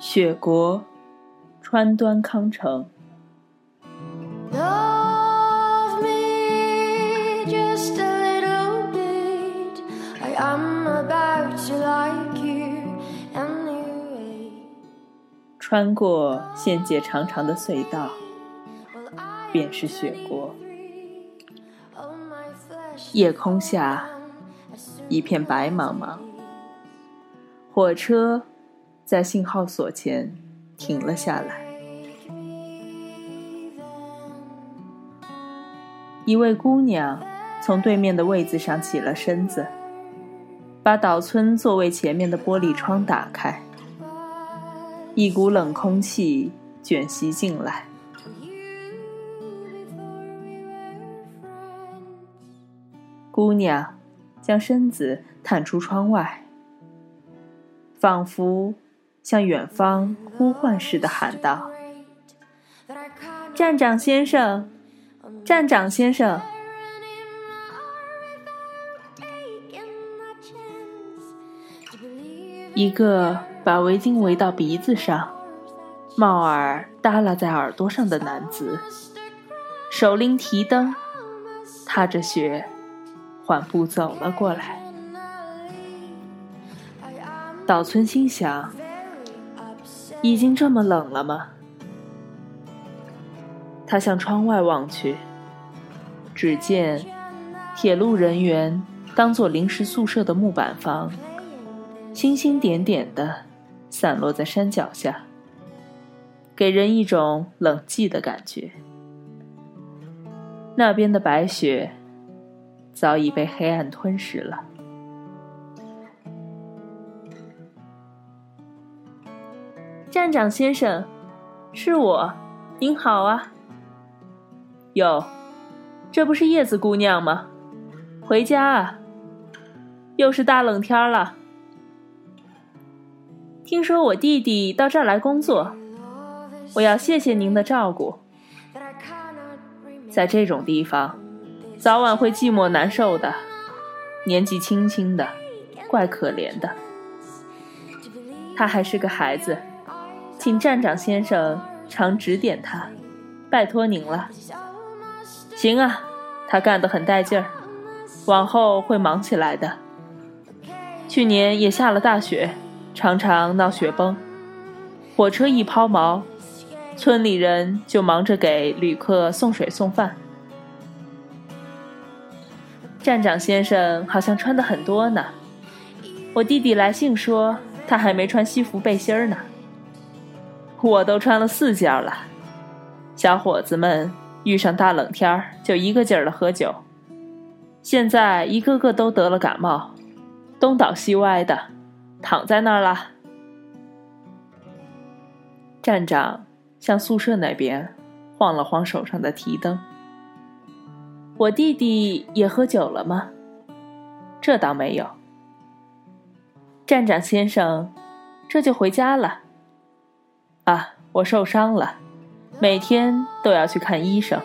雪国，川端康成。穿过线界长长的隧道，便是雪国。夜空下，一片白茫茫。火车在信号锁前停了下来。一位姑娘从对面的位子上起了身子，把岛村座位前面的玻璃窗打开。一股冷空气卷袭进来，姑娘将身子探出窗外，仿佛向远方呼唤似的喊道：“站长先生，站长先生！”一个。把围巾围到鼻子上，帽儿耷拉在耳朵上的男子，手拎提灯，踏着雪，缓步走了过来。岛村心想：已经这么冷了吗？他向窗外望去，只见铁路人员当做临时宿舍的木板房，星星点点的。散落在山脚下，给人一种冷寂的感觉。那边的白雪早已被黑暗吞噬了。站长先生，是我，您好啊。哟，这不是叶子姑娘吗？回家啊！又是大冷天了。听说我弟弟到这儿来工作，我要谢谢您的照顾。在这种地方，早晚会寂寞难受的，年纪轻轻的，怪可怜的。他还是个孩子，请站长先生常指点他，拜托您了。行啊，他干得很带劲儿，往后会忙起来的。去年也下了大雪。常常闹雪崩，火车一抛锚，村里人就忙着给旅客送水送饭。站长先生好像穿的很多呢，我弟弟来信说他还没穿西服背心儿呢。我都穿了四件了。小伙子们遇上大冷天儿就一个劲儿的喝酒，现在一个个都得了感冒，东倒西歪的。躺在那儿了。站长向宿舍那边晃了晃手上的提灯。我弟弟也喝酒了吗？这倒没有。站长先生，这就回家了。啊，我受伤了，每天都要去看医生。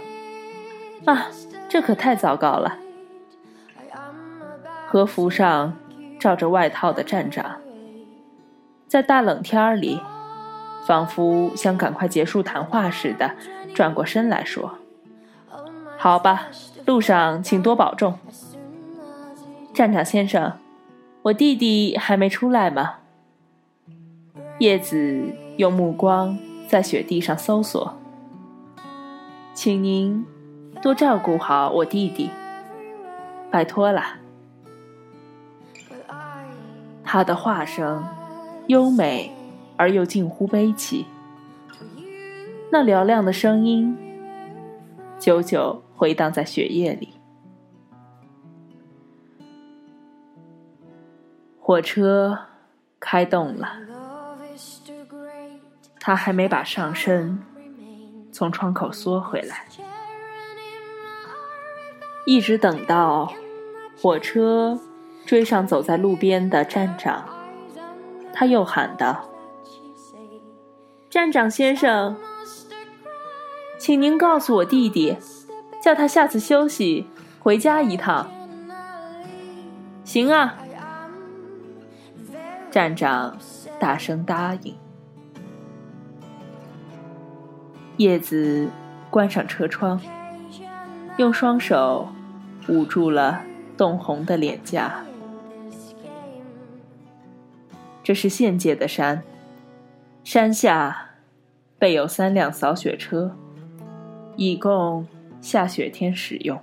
啊，这可太糟糕了。和服上罩着外套的站长。在大冷天儿里，仿佛想赶快结束谈话似的，转过身来说：“好吧，路上请多保重。”站长先生，我弟弟还没出来吗？叶子用目光在雪地上搜索，请您多照顾好我弟弟，拜托了。他的话声。优美而又近乎悲戚，那嘹亮的声音久久回荡在雪夜里。火车开动了，他还没把上身从窗口缩回来，一直等到火车追上走在路边的站长。他又喊道：“站长先生，请您告诉我弟弟，叫他下次休息回家一趟。行啊，站长大声答应。叶子关上车窗，用双手捂住了冻红的脸颊。这是县界的山，山下备有三辆扫雪车，以供下雪天使用。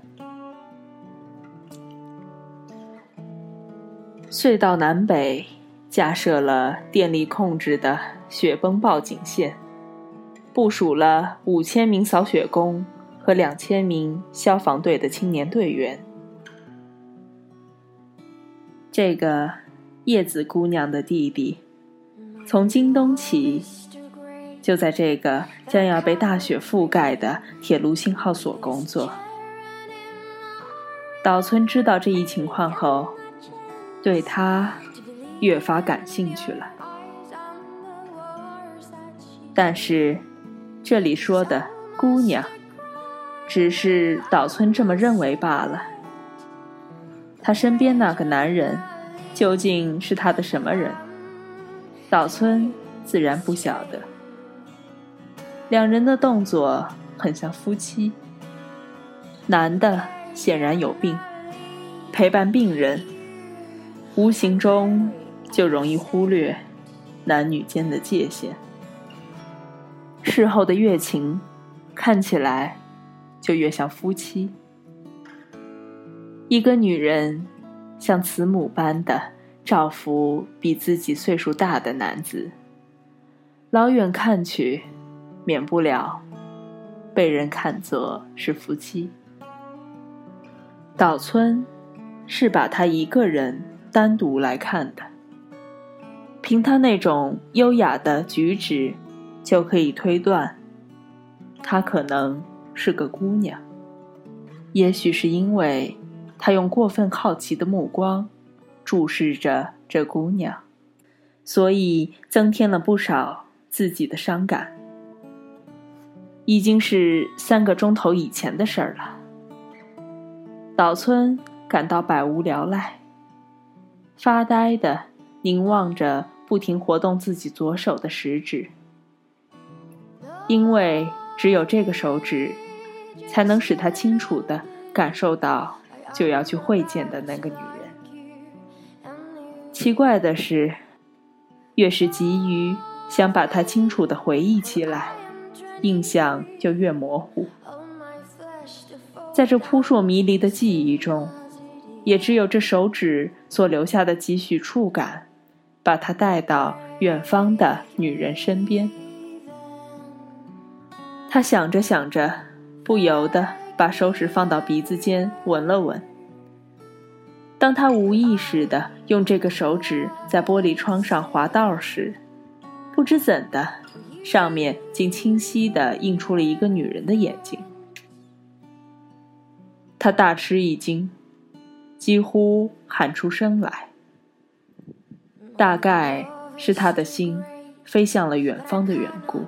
隧道南北架设了电力控制的雪崩报警线。部署了五千名扫雪工和两千名消防队的青年队员。这个叶子姑娘的弟弟，从今冬起，就在这个将要被大雪覆盖的铁路信号所工作。岛村知道这一情况后，对他越发感兴趣了，但是。这里说的姑娘，只是岛村这么认为罢了。他身边那个男人，究竟是他的什么人？岛村自然不晓得。两人的动作很像夫妻。男的显然有病，陪伴病人，无形中就容易忽略男女间的界限。事后的越情，看起来就越像夫妻。一个女人像慈母般的照拂比自己岁数大的男子，老远看去，免不了被人看作是夫妻。岛村是把他一个人单独来看的，凭他那种优雅的举止。就可以推断，她可能是个姑娘。也许是因为他用过分好奇的目光注视着这姑娘，所以增添了不少自己的伤感。已经是三个钟头以前的事儿了。岛村感到百无聊赖，发呆的凝望着不停活动自己左手的食指。因为只有这个手指，才能使他清楚的感受到就要去会见的那个女人。奇怪的是，越是急于想把她清楚的回忆起来，印象就越模糊。在这扑朔迷离的记忆中，也只有这手指所留下的几许触感，把她带到远方的女人身边。他想着想着，不由得把手指放到鼻子间闻了闻。当他无意识的用这个手指在玻璃窗上划道时，不知怎的，上面竟清晰的映出了一个女人的眼睛。他大吃一惊，几乎喊出声来。大概是他的心飞向了远方的缘故。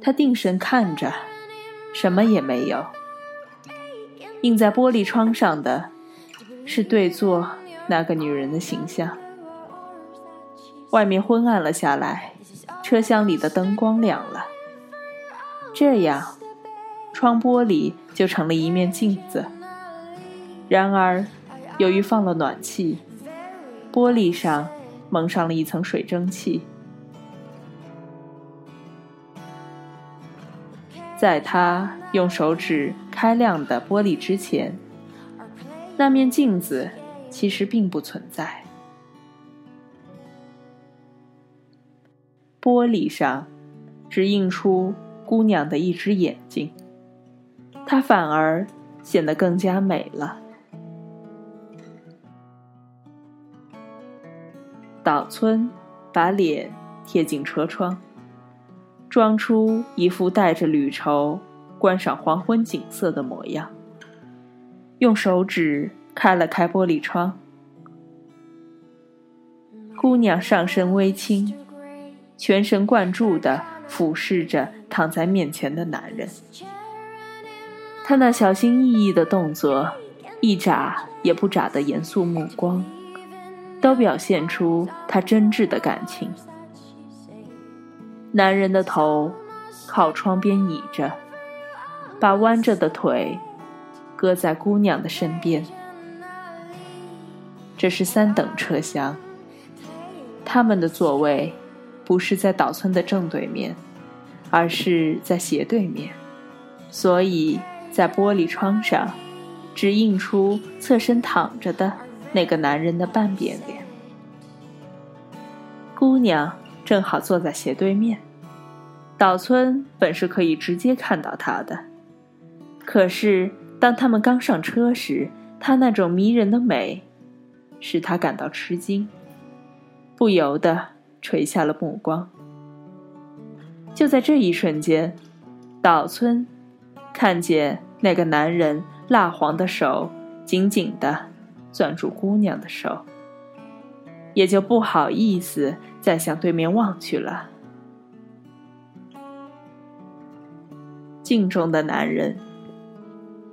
他定神看着，什么也没有。映在玻璃窗上的，是对坐那个女人的形象。外面昏暗了下来，车厢里的灯光亮了。这样，窗玻璃就成了一面镜子。然而，由于放了暖气，玻璃上蒙上了一层水蒸气。在他用手指开亮的玻璃之前，那面镜子其实并不存在。玻璃上只映出姑娘的一只眼睛，她反而显得更加美了。岛村把脸贴近车窗。装出一副带着旅愁观赏黄昏景色的模样，用手指开了开玻璃窗。姑娘上身微倾，全神贯注地俯视着躺在面前的男人。他那小心翼翼的动作，一眨也不眨的严肃目光，都表现出他真挚的感情。男人的头靠窗边倚着，把弯着的腿搁在姑娘的身边。这是三等车厢，他们的座位不是在岛村的正对面，而是在斜对面，所以在玻璃窗上只映出侧身躺着的那个男人的半边脸。姑娘正好坐在斜对面，岛村本是可以直接看到他的，可是当他们刚上车时，他那种迷人的美。使他感到吃惊，不由得垂下了目光。就在这一瞬间，岛村看见那个男人蜡黄的手紧紧地攥住姑娘的手，也就不好意思再向对面望去了。镜中的男人，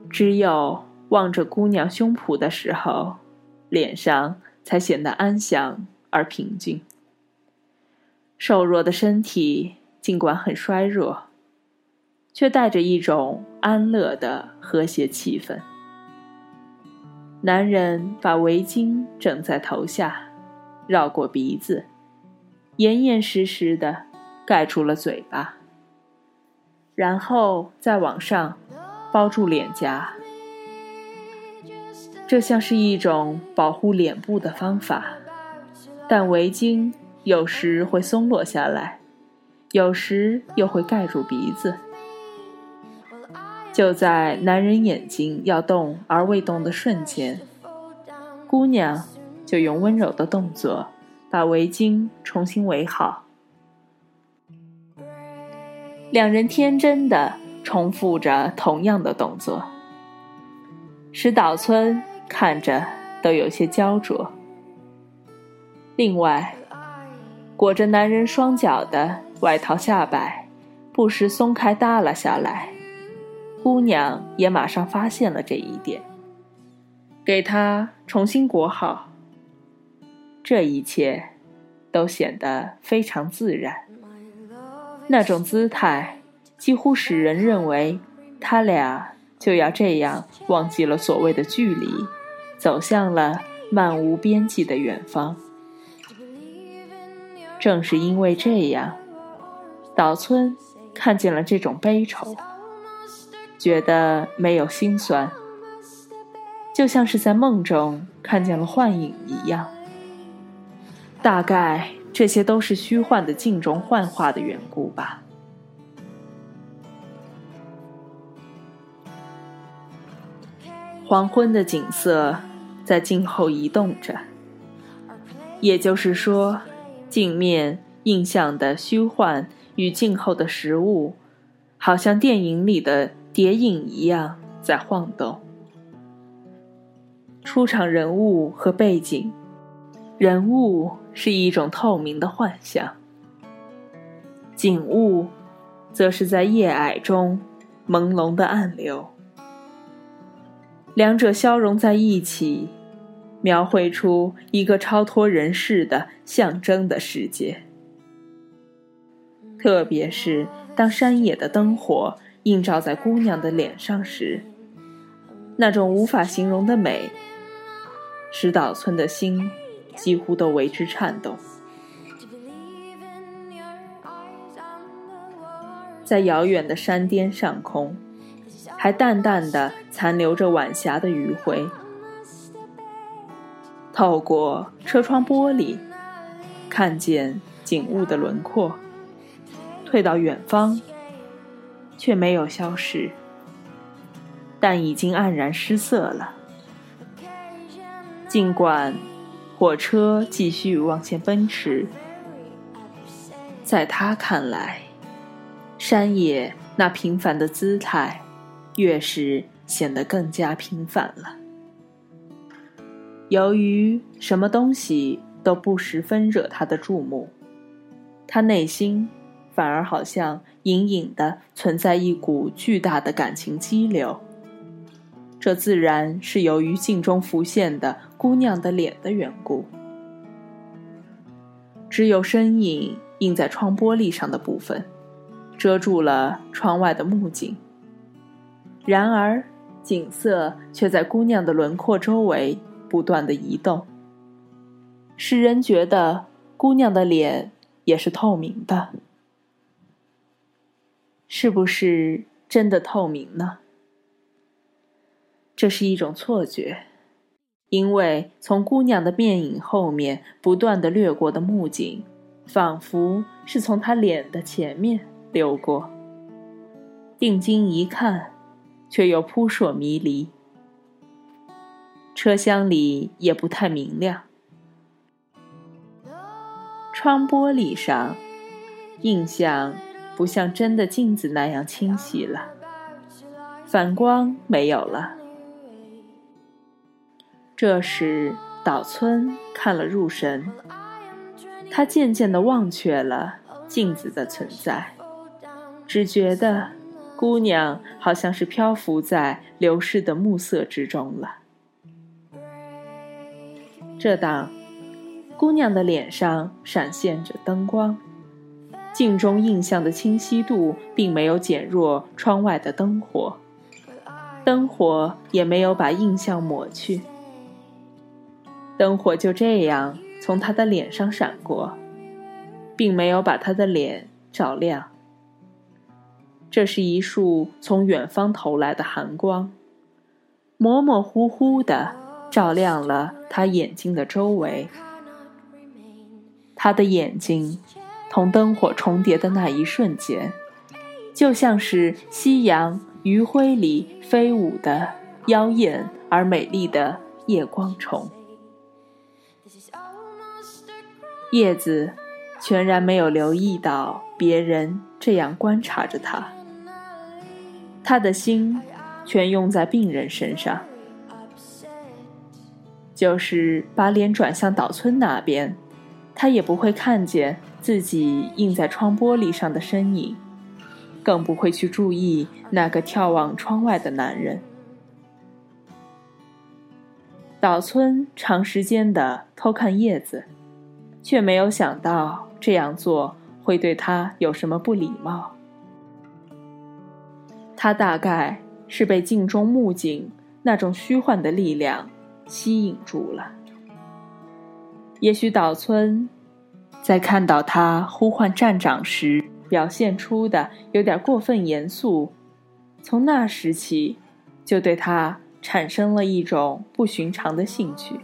只有望着姑娘胸脯的时候。脸上才显得安详而平静。瘦弱的身体尽管很衰弱，却带着一种安乐的和谐气氛。男人把围巾整在头下，绕过鼻子，严严实实的盖住了嘴巴，然后再往上包住脸颊。这像是一种保护脸部的方法，但围巾有时会松落下来，有时又会盖住鼻子。就在男人眼睛要动而未动的瞬间，姑娘就用温柔的动作把围巾重新围好。两人天真的重复着同样的动作，使岛村。看着都有些焦灼。另外，裹着男人双脚的外套下摆不时松开耷拉下来，姑娘也马上发现了这一点，给他重新裹好。这一切都显得非常自然，那种姿态几乎使人认为他俩就要这样忘记了所谓的距离。走向了漫无边际的远方。正是因为这样，岛村看见了这种悲愁，觉得没有心酸，就像是在梦中看见了幻影一样。大概这些都是虚幻的镜中幻化的缘故吧。黄昏的景色在镜后移动着，也就是说，镜面映像的虚幻与镜后的实物，好像电影里的谍影一样在晃动。出场人物和背景，人物是一种透明的幻象，景物则是在夜霭中朦胧的暗流。两者消融在一起，描绘出一个超脱人世的象征的世界。特别是当山野的灯火映照在姑娘的脸上时，那种无法形容的美，使岛村的心几乎都为之颤动。在遥远的山巅上空。还淡淡的残留着晚霞的余晖，透过车窗玻璃，看见景物的轮廓，退到远方，却没有消失，但已经黯然失色了。尽管火车继续往前奔驰，在他看来，山野那平凡的姿态。越是显得更加平凡了。由于什么东西都不十分惹他的注目，他内心反而好像隐隐的存在一股巨大的感情激流。这自然是由于镜中浮现的姑娘的脸的缘故。只有身影映在窗玻璃上的部分，遮住了窗外的木景。然而，景色却在姑娘的轮廓周围不断的移动，使人觉得姑娘的脸也是透明的。是不是真的透明呢？这是一种错觉，因为从姑娘的面影后面不断的掠过的木槿，仿佛是从她脸的前面流过。定睛一看，却又扑朔迷离。车厢里也不太明亮，窗玻璃上，印象不像真的镜子那样清晰了，反光没有了。这时，岛村看了入神，他渐渐的忘却了镜子的存在，只觉得姑娘好像是漂浮在流逝的暮色之中了。这当，姑娘的脸上闪现着灯光，镜中印象的清晰度并没有减弱窗外的灯火，灯火也没有把印象抹去。灯火就这样从他的脸上闪过，并没有把他的脸照亮。这是一束从远方投来的寒光，模模糊糊的照亮了他眼睛的周围。他的眼睛同灯火重叠的那一瞬间，就像是夕阳余晖里飞舞的妖艳而美丽的夜光虫。叶子全然没有留意到别人这样观察着他，他的心全用在病人身上，就是把脸转向岛村那边，他也不会看见自己映在窗玻璃上的身影，更不会去注意那个眺望窗外的男人。岛村长时间的偷看叶子，却没有想到这样做会对他有什么不礼貌。他大概是被镜中木槿那种虚幻的力量吸引住了。也许岛村在看到他呼唤站长时表现出的有点过分严肃，从那时起就对他。产生了一种不寻常的兴趣。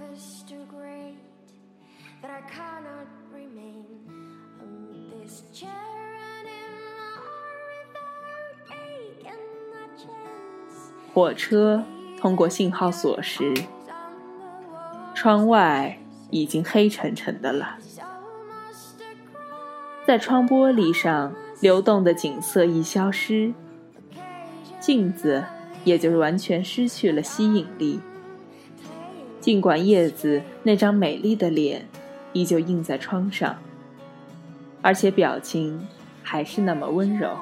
火车通过信号锁时，窗外已经黑沉沉的了。在窗玻璃上流动的景色一消失，镜子。也就完全失去了吸引力。尽管叶子那张美丽的脸依旧映在窗上，而且表情还是那么温柔，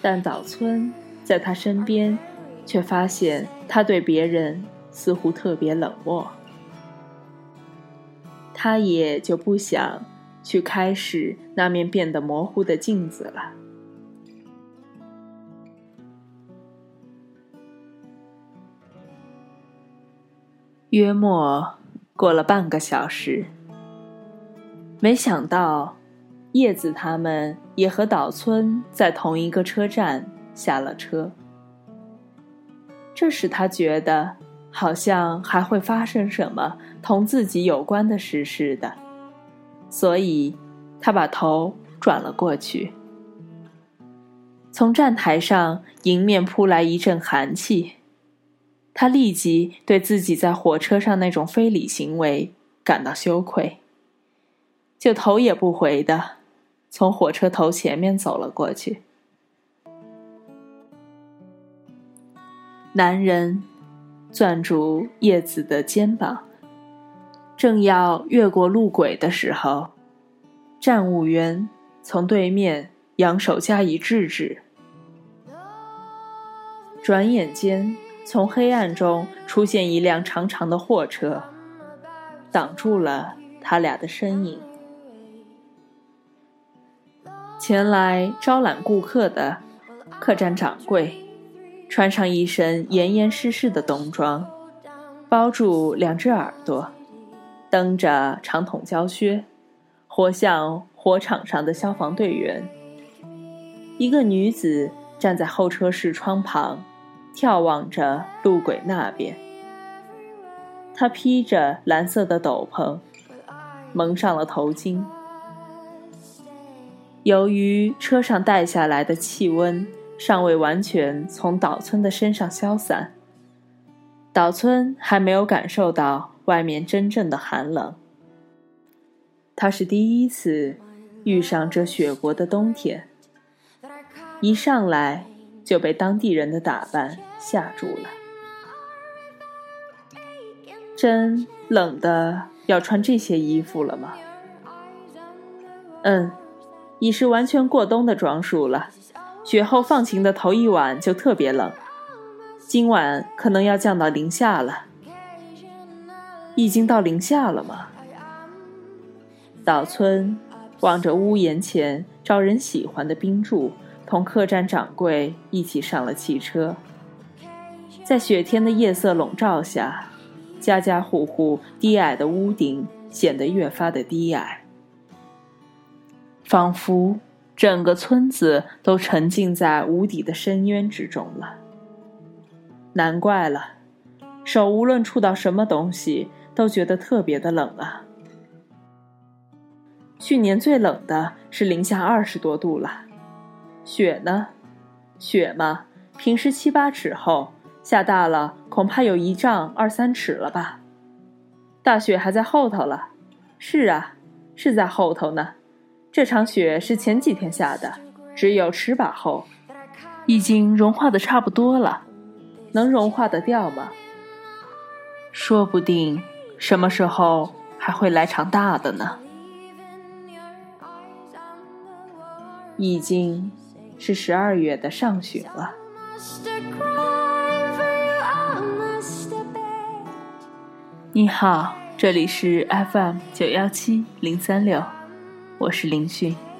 但岛村在他身边，却发现他对别人似乎特别冷漠。他也就不想去开始那面变得模糊的镜子了。约莫过了半个小时，没想到叶子他们也和岛村在同一个车站下了车。这使他觉得好像还会发生什么同自己有关的事似的，所以他把头转了过去。从站台上迎面扑来一阵寒气。他立即对自己在火车上那种非礼行为感到羞愧，就头也不回的从火车头前面走了过去。男人攥住叶子的肩膀，正要越过路轨的时候，站务员从对面扬手加以制止。转眼间，从黑暗中出现一辆长长的货车，挡住了他俩的身影。前来招揽顾客的客栈掌柜，穿上一身严严实实的冬装，包住两只耳朵，蹬着长筒胶靴，活像火场上的消防队员。一个女子站在候车室窗旁，眺望着路轨那边。她披着蓝色的斗篷，蒙上了头巾。由于车上带下来的气温尚未完全从岛村的身上消散，岛村还没有感受到外面真正的寒冷。他是第一次遇上这雪国的冬天，一上来就被当地人的打扮吓住了。真冷的要穿这些衣服了吗？嗯。已是完全过冬的装束了，雪后放晴的头一晚就特别冷，今晚可能要降到零下了。已经到零下了吗？岛村望着屋檐前招人喜欢的冰柱，同客栈掌柜一起上了汽车。在雪天的夜色笼罩下，家家户户低矮的屋顶显得越发的低矮。仿佛整个村子都沉浸在无底的深渊之中了。难怪了，手无论触到什么东西都觉得特别的冷啊。去年最冷的是零下二十多度了，雪呢？雪嘛，平时七八尺厚，下大了恐怕有一丈二三尺了吧。大雪还在后头了。是啊，是在后头呢。这场雪是前几天下的，只有尺把厚，已经融化的差不多了，能融化得掉吗？说不定什么时候还会来场大的呢。已经是十二月的上旬了。你好，这里是 FM 九幺七零三六。我是林迅。